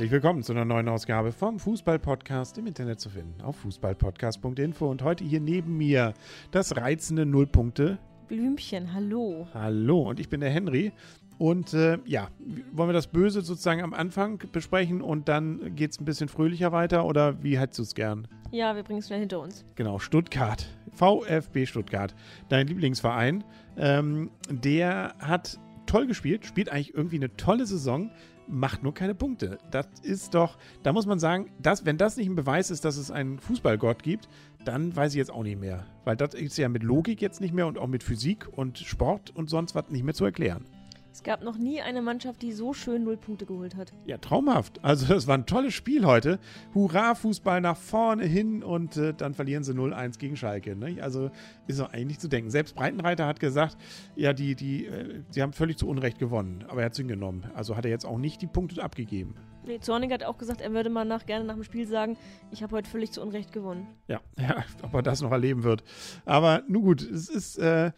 Herzlich willkommen zu einer neuen Ausgabe vom Fußball-Podcast im Internet zu finden auf fußballpodcast.info und heute hier neben mir das reizende Nullpunkte. Blümchen, hallo. Hallo und ich bin der Henry und äh, ja, wollen wir das Böse sozusagen am Anfang besprechen und dann geht es ein bisschen fröhlicher weiter oder wie hättest du es gern? Ja, wir bringen es schnell hinter uns. Genau, Stuttgart. VfB Stuttgart, dein Lieblingsverein. Ähm, der hat toll gespielt, spielt eigentlich irgendwie eine tolle Saison, macht nur keine Punkte. Das ist doch, da muss man sagen, dass, wenn das nicht ein Beweis ist, dass es einen Fußballgott gibt, dann weiß ich jetzt auch nicht mehr. Weil das ist ja mit Logik jetzt nicht mehr und auch mit Physik und Sport und sonst was nicht mehr zu erklären. Es gab noch nie eine Mannschaft, die so schön null Punkte geholt hat. Ja, traumhaft. Also das war ein tolles Spiel heute. Hurra, Fußball nach vorne hin und äh, dann verlieren sie 0-1 gegen Schalke. Ne? Also ist doch eigentlich zu denken. Selbst Breitenreiter hat gesagt, ja, die, die, äh, sie haben völlig zu Unrecht gewonnen. Aber er hat es hingenommen. Also hat er jetzt auch nicht die Punkte abgegeben. Nee, Zornig hat auch gesagt, er würde mal nach, gerne nach dem Spiel sagen, ich habe heute völlig zu Unrecht gewonnen. Ja, ja, ob er das noch erleben wird. Aber nun gut, es ist, äh,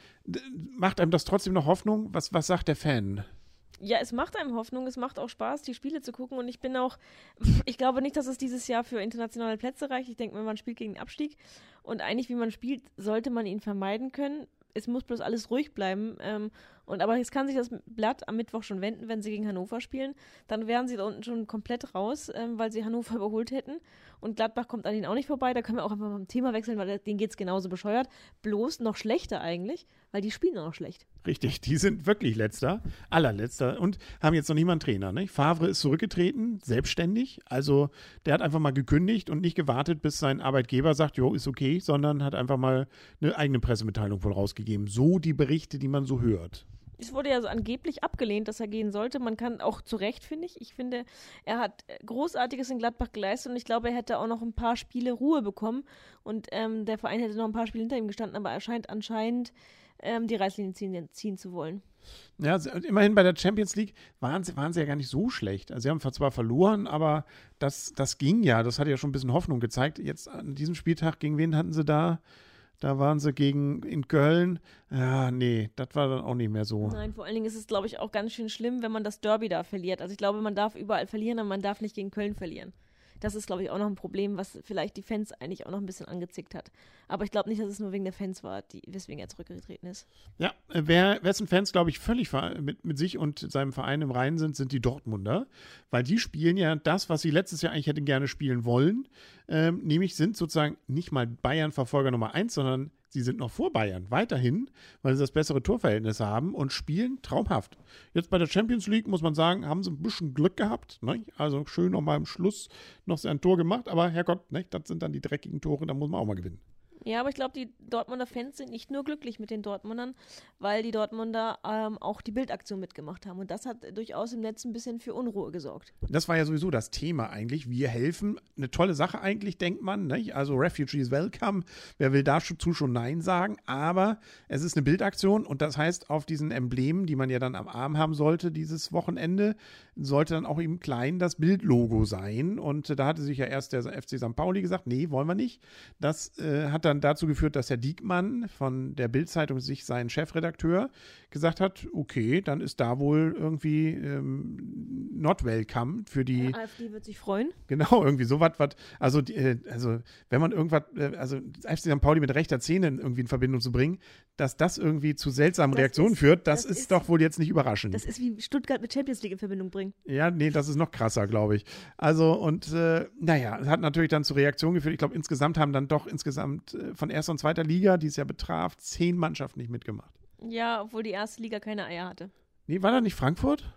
macht einem das trotzdem noch Hoffnung? Was, was sagt der Fan? Ja, es macht einem Hoffnung, es macht auch Spaß, die Spiele zu gucken und ich bin auch, ich glaube nicht, dass es dieses Jahr für internationale Plätze reicht. Ich denke, wenn man spielt gegen den Abstieg und eigentlich, wie man spielt, sollte man ihn vermeiden können. Es muss bloß alles ruhig bleiben ähm, und aber jetzt kann sich das Blatt am Mittwoch schon wenden, wenn sie gegen Hannover spielen. Dann wären sie da unten schon komplett raus, ähm, weil sie Hannover überholt hätten. Und Gladbach kommt an ihnen auch nicht vorbei. Da können wir auch einfach mal Thema wechseln, weil denen geht es genauso bescheuert. Bloß noch schlechter eigentlich, weil die spielen auch noch schlecht. Richtig, die sind wirklich letzter, allerletzter und haben jetzt noch niemanden Trainer. Ne? Favre ist zurückgetreten, selbstständig. Also der hat einfach mal gekündigt und nicht gewartet, bis sein Arbeitgeber sagt, jo, ist okay, sondern hat einfach mal eine eigene Pressemitteilung wohl rausgegeben. So die Berichte, die man so hört es wurde ja so angeblich abgelehnt, dass er gehen sollte. Man kann auch zu Recht, finde ich. Ich finde, er hat Großartiges in Gladbach geleistet und ich glaube, er hätte auch noch ein paar Spiele Ruhe bekommen und ähm, der Verein hätte noch ein paar Spiele hinter ihm gestanden, aber er scheint anscheinend ähm, die Reißlinie ziehen, ziehen zu wollen. Ja, immerhin bei der Champions League waren sie, waren sie ja gar nicht so schlecht. Also sie haben zwar verloren, aber das, das ging ja. Das hat ja schon ein bisschen Hoffnung gezeigt. Jetzt an diesem Spieltag, gegen wen hatten sie da? Da waren sie gegen in Köln. Ja, nee, das war dann auch nicht mehr so. Nein, vor allen Dingen ist es, glaube ich, auch ganz schön schlimm, wenn man das Derby da verliert. Also ich glaube, man darf überall verlieren, aber man darf nicht gegen Köln verlieren. Das ist, glaube ich, auch noch ein Problem, was vielleicht die Fans eigentlich auch noch ein bisschen angezickt hat. Aber ich glaube nicht, dass es nur wegen der Fans war, die, weswegen er zurückgetreten ist. Ja, wer, wessen Fans, glaube ich, völlig mit, mit sich und seinem Verein im Reinen sind, sind die Dortmunder. Weil die spielen ja das, was sie letztes Jahr eigentlich hätten gerne spielen wollen. Ähm, nämlich sind sozusagen nicht mal Bayern-Verfolger Nummer eins, sondern Sie sind noch vor Bayern, weiterhin, weil sie das bessere Torverhältnis haben und spielen traumhaft. Jetzt bei der Champions League muss man sagen, haben sie ein bisschen Glück gehabt. Ne? Also schön nochmal im Schluss noch ein Tor gemacht, aber Herrgott, ne? das sind dann die dreckigen Tore, da muss man auch mal gewinnen. Ja, aber ich glaube, die Dortmunder Fans sind nicht nur glücklich mit den Dortmundern, weil die Dortmunder ähm, auch die Bildaktion mitgemacht haben. Und das hat durchaus im Netz ein bisschen für Unruhe gesorgt. Das war ja sowieso das Thema eigentlich. Wir helfen. Eine tolle Sache eigentlich, denkt man. Nicht? Also Refugees welcome. Wer will dazu schon Nein sagen? Aber es ist eine Bildaktion und das heißt, auf diesen Emblemen, die man ja dann am Arm haben sollte, dieses Wochenende, sollte dann auch im Kleinen das Bildlogo sein. Und da hatte sich ja erst der FC St. Pauli gesagt, nee, wollen wir nicht. Das äh, hat dann dazu geführt, dass Herr Diekmann von der Bildzeitung sich seinen Chefredakteur gesagt hat, okay, dann ist da wohl irgendwie ähm, not welcome für die. Die AfD wird sich freuen. Genau, irgendwie sowas, was, also, äh, also wenn man irgendwas, äh, also FC St. Pauli mit rechter Szene irgendwie in Verbindung zu bringen, dass das irgendwie zu seltsamen das Reaktionen ist, führt, das, das ist, ist, doch wohl jetzt nicht überraschend. Das ist wie Stuttgart mit Champions League in Verbindung bringen. Ja, nee, das ist noch krasser, glaube ich. Also, und äh, naja, es hat natürlich dann zu Reaktionen geführt. Ich glaube, insgesamt haben dann doch insgesamt äh, von erster und zweiter Liga, die es ja betraf, zehn Mannschaften nicht mitgemacht. Ja, obwohl die erste Liga keine Eier hatte. Nee, war da nicht Frankfurt?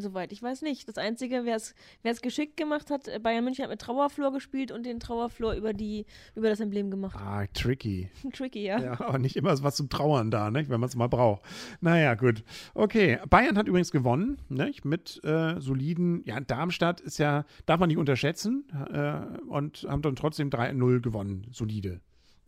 Soweit ich weiß nicht. Das Einzige, wer es geschickt gemacht hat, äh, Bayern München hat mit Trauerflor gespielt und den Trauerflor über, die, über das Emblem gemacht. Ah, tricky. tricky, ja. Ja, aber nicht immer was zum Trauern da, nicht? wenn man es mal braucht. Naja, gut. Okay, Bayern hat übrigens gewonnen, nicht? mit äh, soliden, ja, Darmstadt ist ja, darf man nicht unterschätzen äh, und haben dann trotzdem 3-0 gewonnen, solide.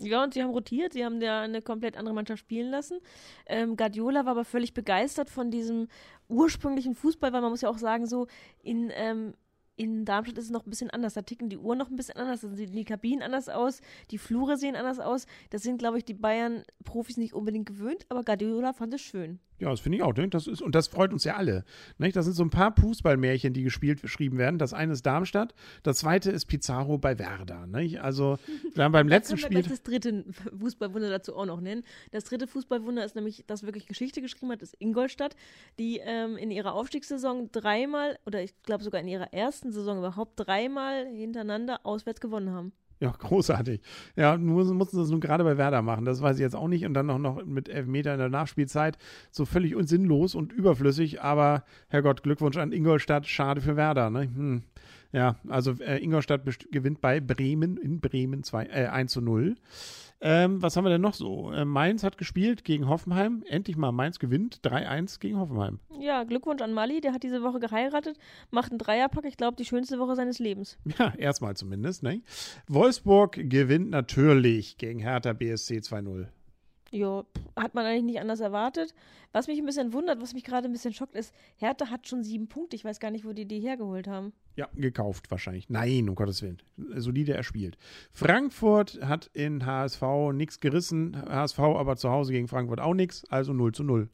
Ja, und sie haben rotiert, sie haben ja eine komplett andere Mannschaft spielen lassen. Ähm, Guardiola war aber völlig begeistert von diesem ursprünglichen Fußball, weil man muss ja auch sagen, so in, ähm, in Darmstadt ist es noch ein bisschen anders. Da ticken die Uhren noch ein bisschen anders, da sehen die Kabinen anders aus, die Flure sehen anders aus. Das sind, glaube ich, die Bayern-Profis nicht unbedingt gewöhnt, aber Guardiola fand es schön. Ja, das finde ich auch. Ne? Das ist, und das freut uns ja alle. Nicht? Das sind so ein paar Fußballmärchen, die gespielt, geschrieben werden. Das eine ist Darmstadt, das zweite ist Pizarro bei Werder. Nicht? Also, wir haben beim letzten wir Spiel. gleich das dritte Fußballwunder dazu auch noch nennen. Das dritte Fußballwunder ist nämlich, das wirklich Geschichte geschrieben hat, ist Ingolstadt, die ähm, in ihrer Aufstiegssaison dreimal, oder ich glaube sogar in ihrer ersten Saison überhaupt dreimal hintereinander auswärts gewonnen haben. Ja, großartig. Ja, mussten sie das nun gerade bei Werder machen. Das weiß ich jetzt auch nicht. Und dann noch, noch mit Elfmeter in der Nachspielzeit. So völlig sinnlos und überflüssig. Aber Herrgott, Glückwunsch an Ingolstadt. Schade für Werder. Ne? Hm. Ja, also äh, Ingolstadt gewinnt bei Bremen in Bremen 2, äh, 1 zu 0. Ähm, was haben wir denn noch so? Äh, Mainz hat gespielt gegen Hoffenheim. Endlich mal Mainz gewinnt 3-1 gegen Hoffenheim. Ja, Glückwunsch an Mali. Der hat diese Woche geheiratet, macht einen Dreierpack. Ich glaube, die schönste Woche seines Lebens. Ja, erstmal zumindest. Ne? Wolfsburg gewinnt natürlich gegen Hertha BSC 2-0. Ja, hat man eigentlich nicht anders erwartet. Was mich ein bisschen wundert, was mich gerade ein bisschen schockt, ist, Hertha hat schon sieben Punkte. Ich weiß gar nicht, wo die die hergeholt haben. Ja, gekauft wahrscheinlich. Nein, um Gottes Willen. Solide erspielt. Frankfurt hat in HSV nichts gerissen. HSV aber zu Hause gegen Frankfurt auch nichts. Also 0 zu 0.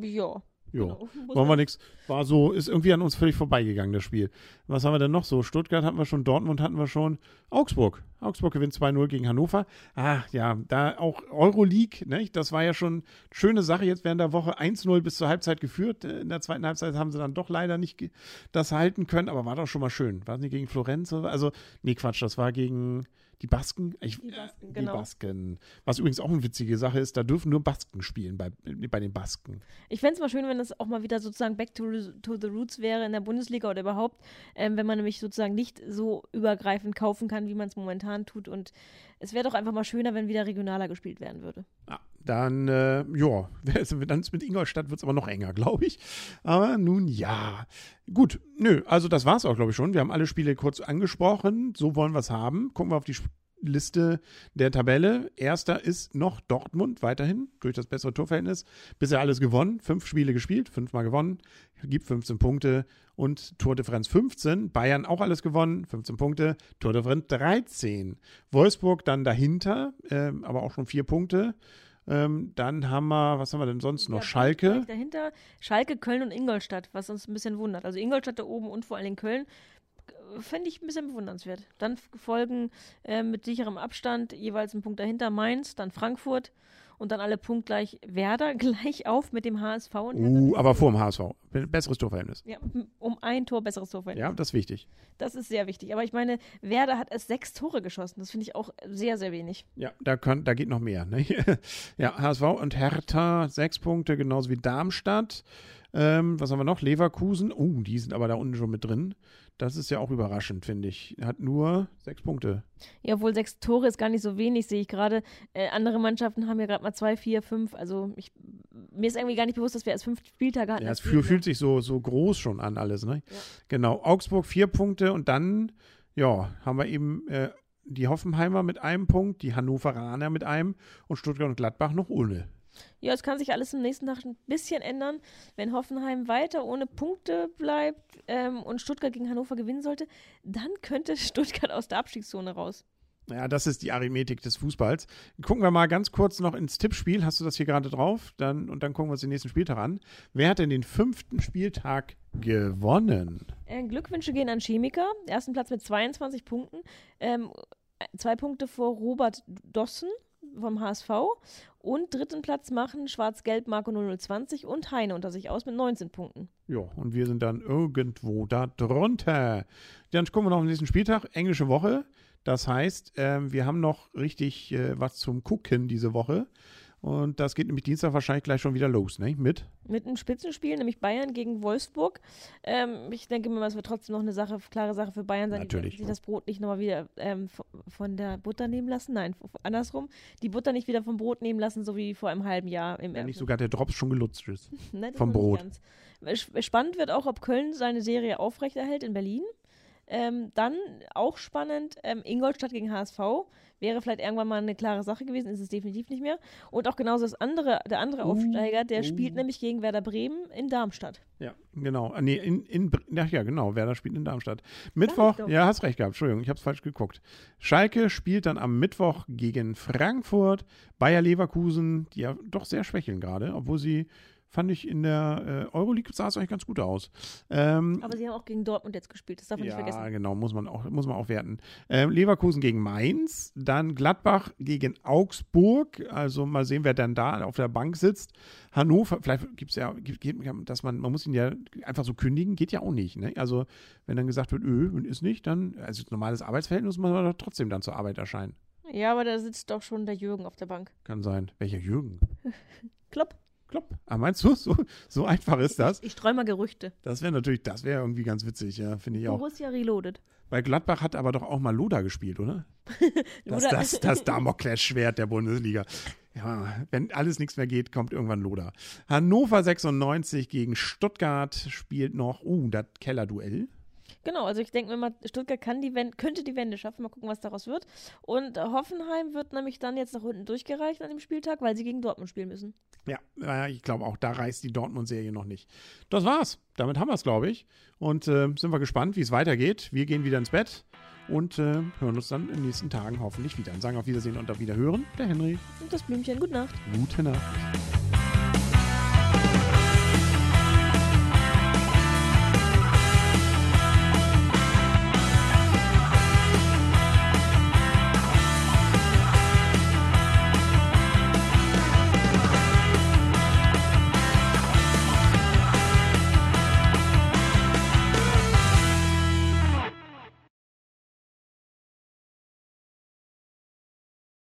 Ja. Ja, genau. wollen wir nichts. War so, ist irgendwie an uns völlig vorbeigegangen, das Spiel. Was haben wir denn noch so? Stuttgart hatten wir schon, Dortmund hatten wir schon, Augsburg. Augsburg gewinnt 2-0 gegen Hannover. Ah, ja, da auch Euroleague, ne? das war ja schon schöne Sache jetzt während der Woche 1-0 bis zur Halbzeit geführt. In der zweiten Halbzeit haben sie dann doch leider nicht das halten können, aber war doch schon mal schön. War es nicht gegen Florenz? Also, nee, Quatsch, das war gegen die Basken? Ich, die Basken, genau. Die Basken. Was übrigens auch eine witzige Sache ist, da dürfen nur Basken spielen bei, bei den Basken. Ich fände es mal schön, wenn das auch mal wieder sozusagen back to, to the roots wäre in der Bundesliga oder überhaupt, ähm, wenn man nämlich sozusagen nicht so übergreifend kaufen kann, wie man es momentan tut. Und es wäre doch einfach mal schöner, wenn wieder regionaler gespielt werden würde. Ja, dann, äh, ja, dann mit Ingolstadt wird es aber noch enger, glaube ich. Aber nun ja. Gut, nö, also das war es auch, glaube ich, schon. Wir haben alle Spiele kurz angesprochen. So wollen wir es haben. Gucken wir auf die Liste der Tabelle. Erster ist noch Dortmund, weiterhin durch das bessere Torverhältnis. Bisher alles gewonnen, fünf Spiele gespielt, fünfmal gewonnen, gibt 15 Punkte und Tordifferenz 15. Bayern auch alles gewonnen, 15 Punkte, Tordifferenz 13. Wolfsburg dann dahinter, äh, aber auch schon vier Punkte. Ähm, dann haben wir, was haben wir denn sonst noch? Ja, Schalke. Dahinter Schalke, Köln und Ingolstadt, was uns ein bisschen wundert. Also Ingolstadt da oben und vor allem Köln fände ich ein bisschen bewundernswert. Dann folgen äh, mit sicherem Abstand jeweils ein Punkt dahinter Mainz, dann Frankfurt und dann alle punktgleich Werder gleich auf mit dem HSV. Und uh, aber vor dem HSV. Besseres Torverhältnis. Ja, um ein Tor besseres Torverhältnis. Ja, das ist wichtig. Das ist sehr wichtig. Aber ich meine, Werder hat erst sechs Tore geschossen. Das finde ich auch sehr, sehr wenig. Ja, da, können, da geht noch mehr. Ne? ja, HSV und Hertha sechs Punkte, genauso wie Darmstadt. Ähm, was haben wir noch? Leverkusen. Oh, uh, die sind aber da unten schon mit drin. Das ist ja auch überraschend, finde ich. Hat nur sechs Punkte. Ja, obwohl sechs Tore ist gar nicht so wenig, sehe ich gerade. Äh, andere Mannschaften haben ja gerade mal zwei, vier, fünf. Also ich, mir ist irgendwie gar nicht bewusst, dass wir erst fünf Spieltage hatten. Ja, es fühlt, fühlt sich so, so groß schon an alles, ne? Ja. Genau. Augsburg vier Punkte und dann, ja, haben wir eben äh, die Hoffenheimer mit einem Punkt, die Hannoveraner mit einem und Stuttgart und Gladbach noch ohne. Ja, es kann sich alles im nächsten Tag ein bisschen ändern. Wenn Hoffenheim weiter ohne Punkte bleibt ähm, und Stuttgart gegen Hannover gewinnen sollte, dann könnte Stuttgart aus der Abstiegszone raus. Ja, das ist die Arithmetik des Fußballs. Gucken wir mal ganz kurz noch ins Tippspiel. Hast du das hier gerade drauf? Dann, und dann gucken wir uns den nächsten Spieltag an. Wer hat denn den fünften Spieltag gewonnen? Äh, Glückwünsche gehen an Chemiker. Ersten Platz mit 22 Punkten. Ähm, zwei Punkte vor Robert Dossen vom HSV. Und dritten Platz machen Schwarz-Gelb Marco 0020 und Heine unter sich aus mit 19 Punkten. Ja, und wir sind dann irgendwo da drunter. Dann gucken wir noch am nächsten Spieltag, englische Woche. Das heißt, äh, wir haben noch richtig äh, was zum Gucken diese Woche. Und das geht nämlich Dienstag wahrscheinlich gleich schon wieder los, ne? Mit? Mit einem Spitzenspiel, nämlich Bayern gegen Wolfsburg. Ähm, ich denke mal, es wird trotzdem noch eine Sache, klare Sache für Bayern sein. Natürlich. Die sich das Brot nicht nochmal wieder ähm, von der Butter nehmen lassen. Nein, andersrum. Die Butter nicht wieder vom Brot nehmen lassen, so wie vor einem halben Jahr im Ja, nicht sogar der Drops schon gelutscht ist. Nein, vom Brot. Spannend wird auch, ob Köln seine Serie aufrechterhält in Berlin. Ähm, dann auch spannend, ähm, Ingolstadt gegen HSV. Wäre vielleicht irgendwann mal eine klare Sache gewesen, ist es definitiv nicht mehr. Und auch genauso das andere, der andere Uh, Aufsteiger, der uh. spielt nämlich gegen Werder Bremen in Darmstadt. Ja, genau. Ah, Nee, in, in, ja, genau. Werder spielt in Darmstadt. Mittwoch, ja, hast recht gehabt. Entschuldigung, ich habe es falsch geguckt. Schalke spielt dann am Mittwoch gegen Frankfurt. Bayer Leverkusen, die ja doch sehr schwächeln gerade, obwohl sie, fand ich, in der äh, Euroleague sah es eigentlich ganz gut aus. Ähm, Aber sie haben auch gegen Dortmund jetzt gespielt, das darf man ja, nicht vergessen. genau, muss man auch, muss man auch werten. Ähm, Leverkusen gegen Mainz, dann Gladbach gegen Augsburg. Also mal sehen, wer dann da auf der Bank sitzt. Hannover, vielleicht gibt es ja, gibt, gibt, dass man, man muss ihn ja einfach so kündigen, geht ja auch nicht. Ne? Also wenn dann gesagt wird, öh, und ist nicht, dann, also normales Arbeitsverhältnis muss man doch trotzdem dann zur Arbeit erscheinen. Ja, aber da sitzt doch schon der Jürgen auf der Bank. Kann sein. Welcher Jürgen? Klopp. Klopp. Ah, meinst du, so, so einfach ist das? Ich streue mal Gerüchte. Das wäre natürlich, das wäre irgendwie ganz witzig, ja, finde ich auch. Borussia Reloaded. Bei Gladbach hat aber doch auch mal Loda gespielt, oder? Das, das, das Damoklesschwert der Bundesliga. Ja, wenn alles nichts mehr geht, kommt irgendwann Loda. Hannover 96 gegen Stuttgart spielt noch, uh, das Kellerduell. Genau, also ich denke mir mal, Stuttgart kann die Wende, könnte die Wende schaffen. Mal gucken, was daraus wird. Und Hoffenheim wird nämlich dann jetzt nach unten durchgereicht an dem Spieltag, weil sie gegen Dortmund spielen müssen. Ja, ich glaube auch, da reißt die Dortmund-Serie noch nicht. Das war's. Damit haben wir es, glaube ich. Und äh, sind wir gespannt, wie es weitergeht. Wir gehen wieder ins Bett und äh, hören uns dann in den nächsten Tagen hoffentlich wieder. Und sagen auf Wiedersehen und auf Wiederhören. Der Henry. Und das Blümchen, gute Nacht. Gute Nacht.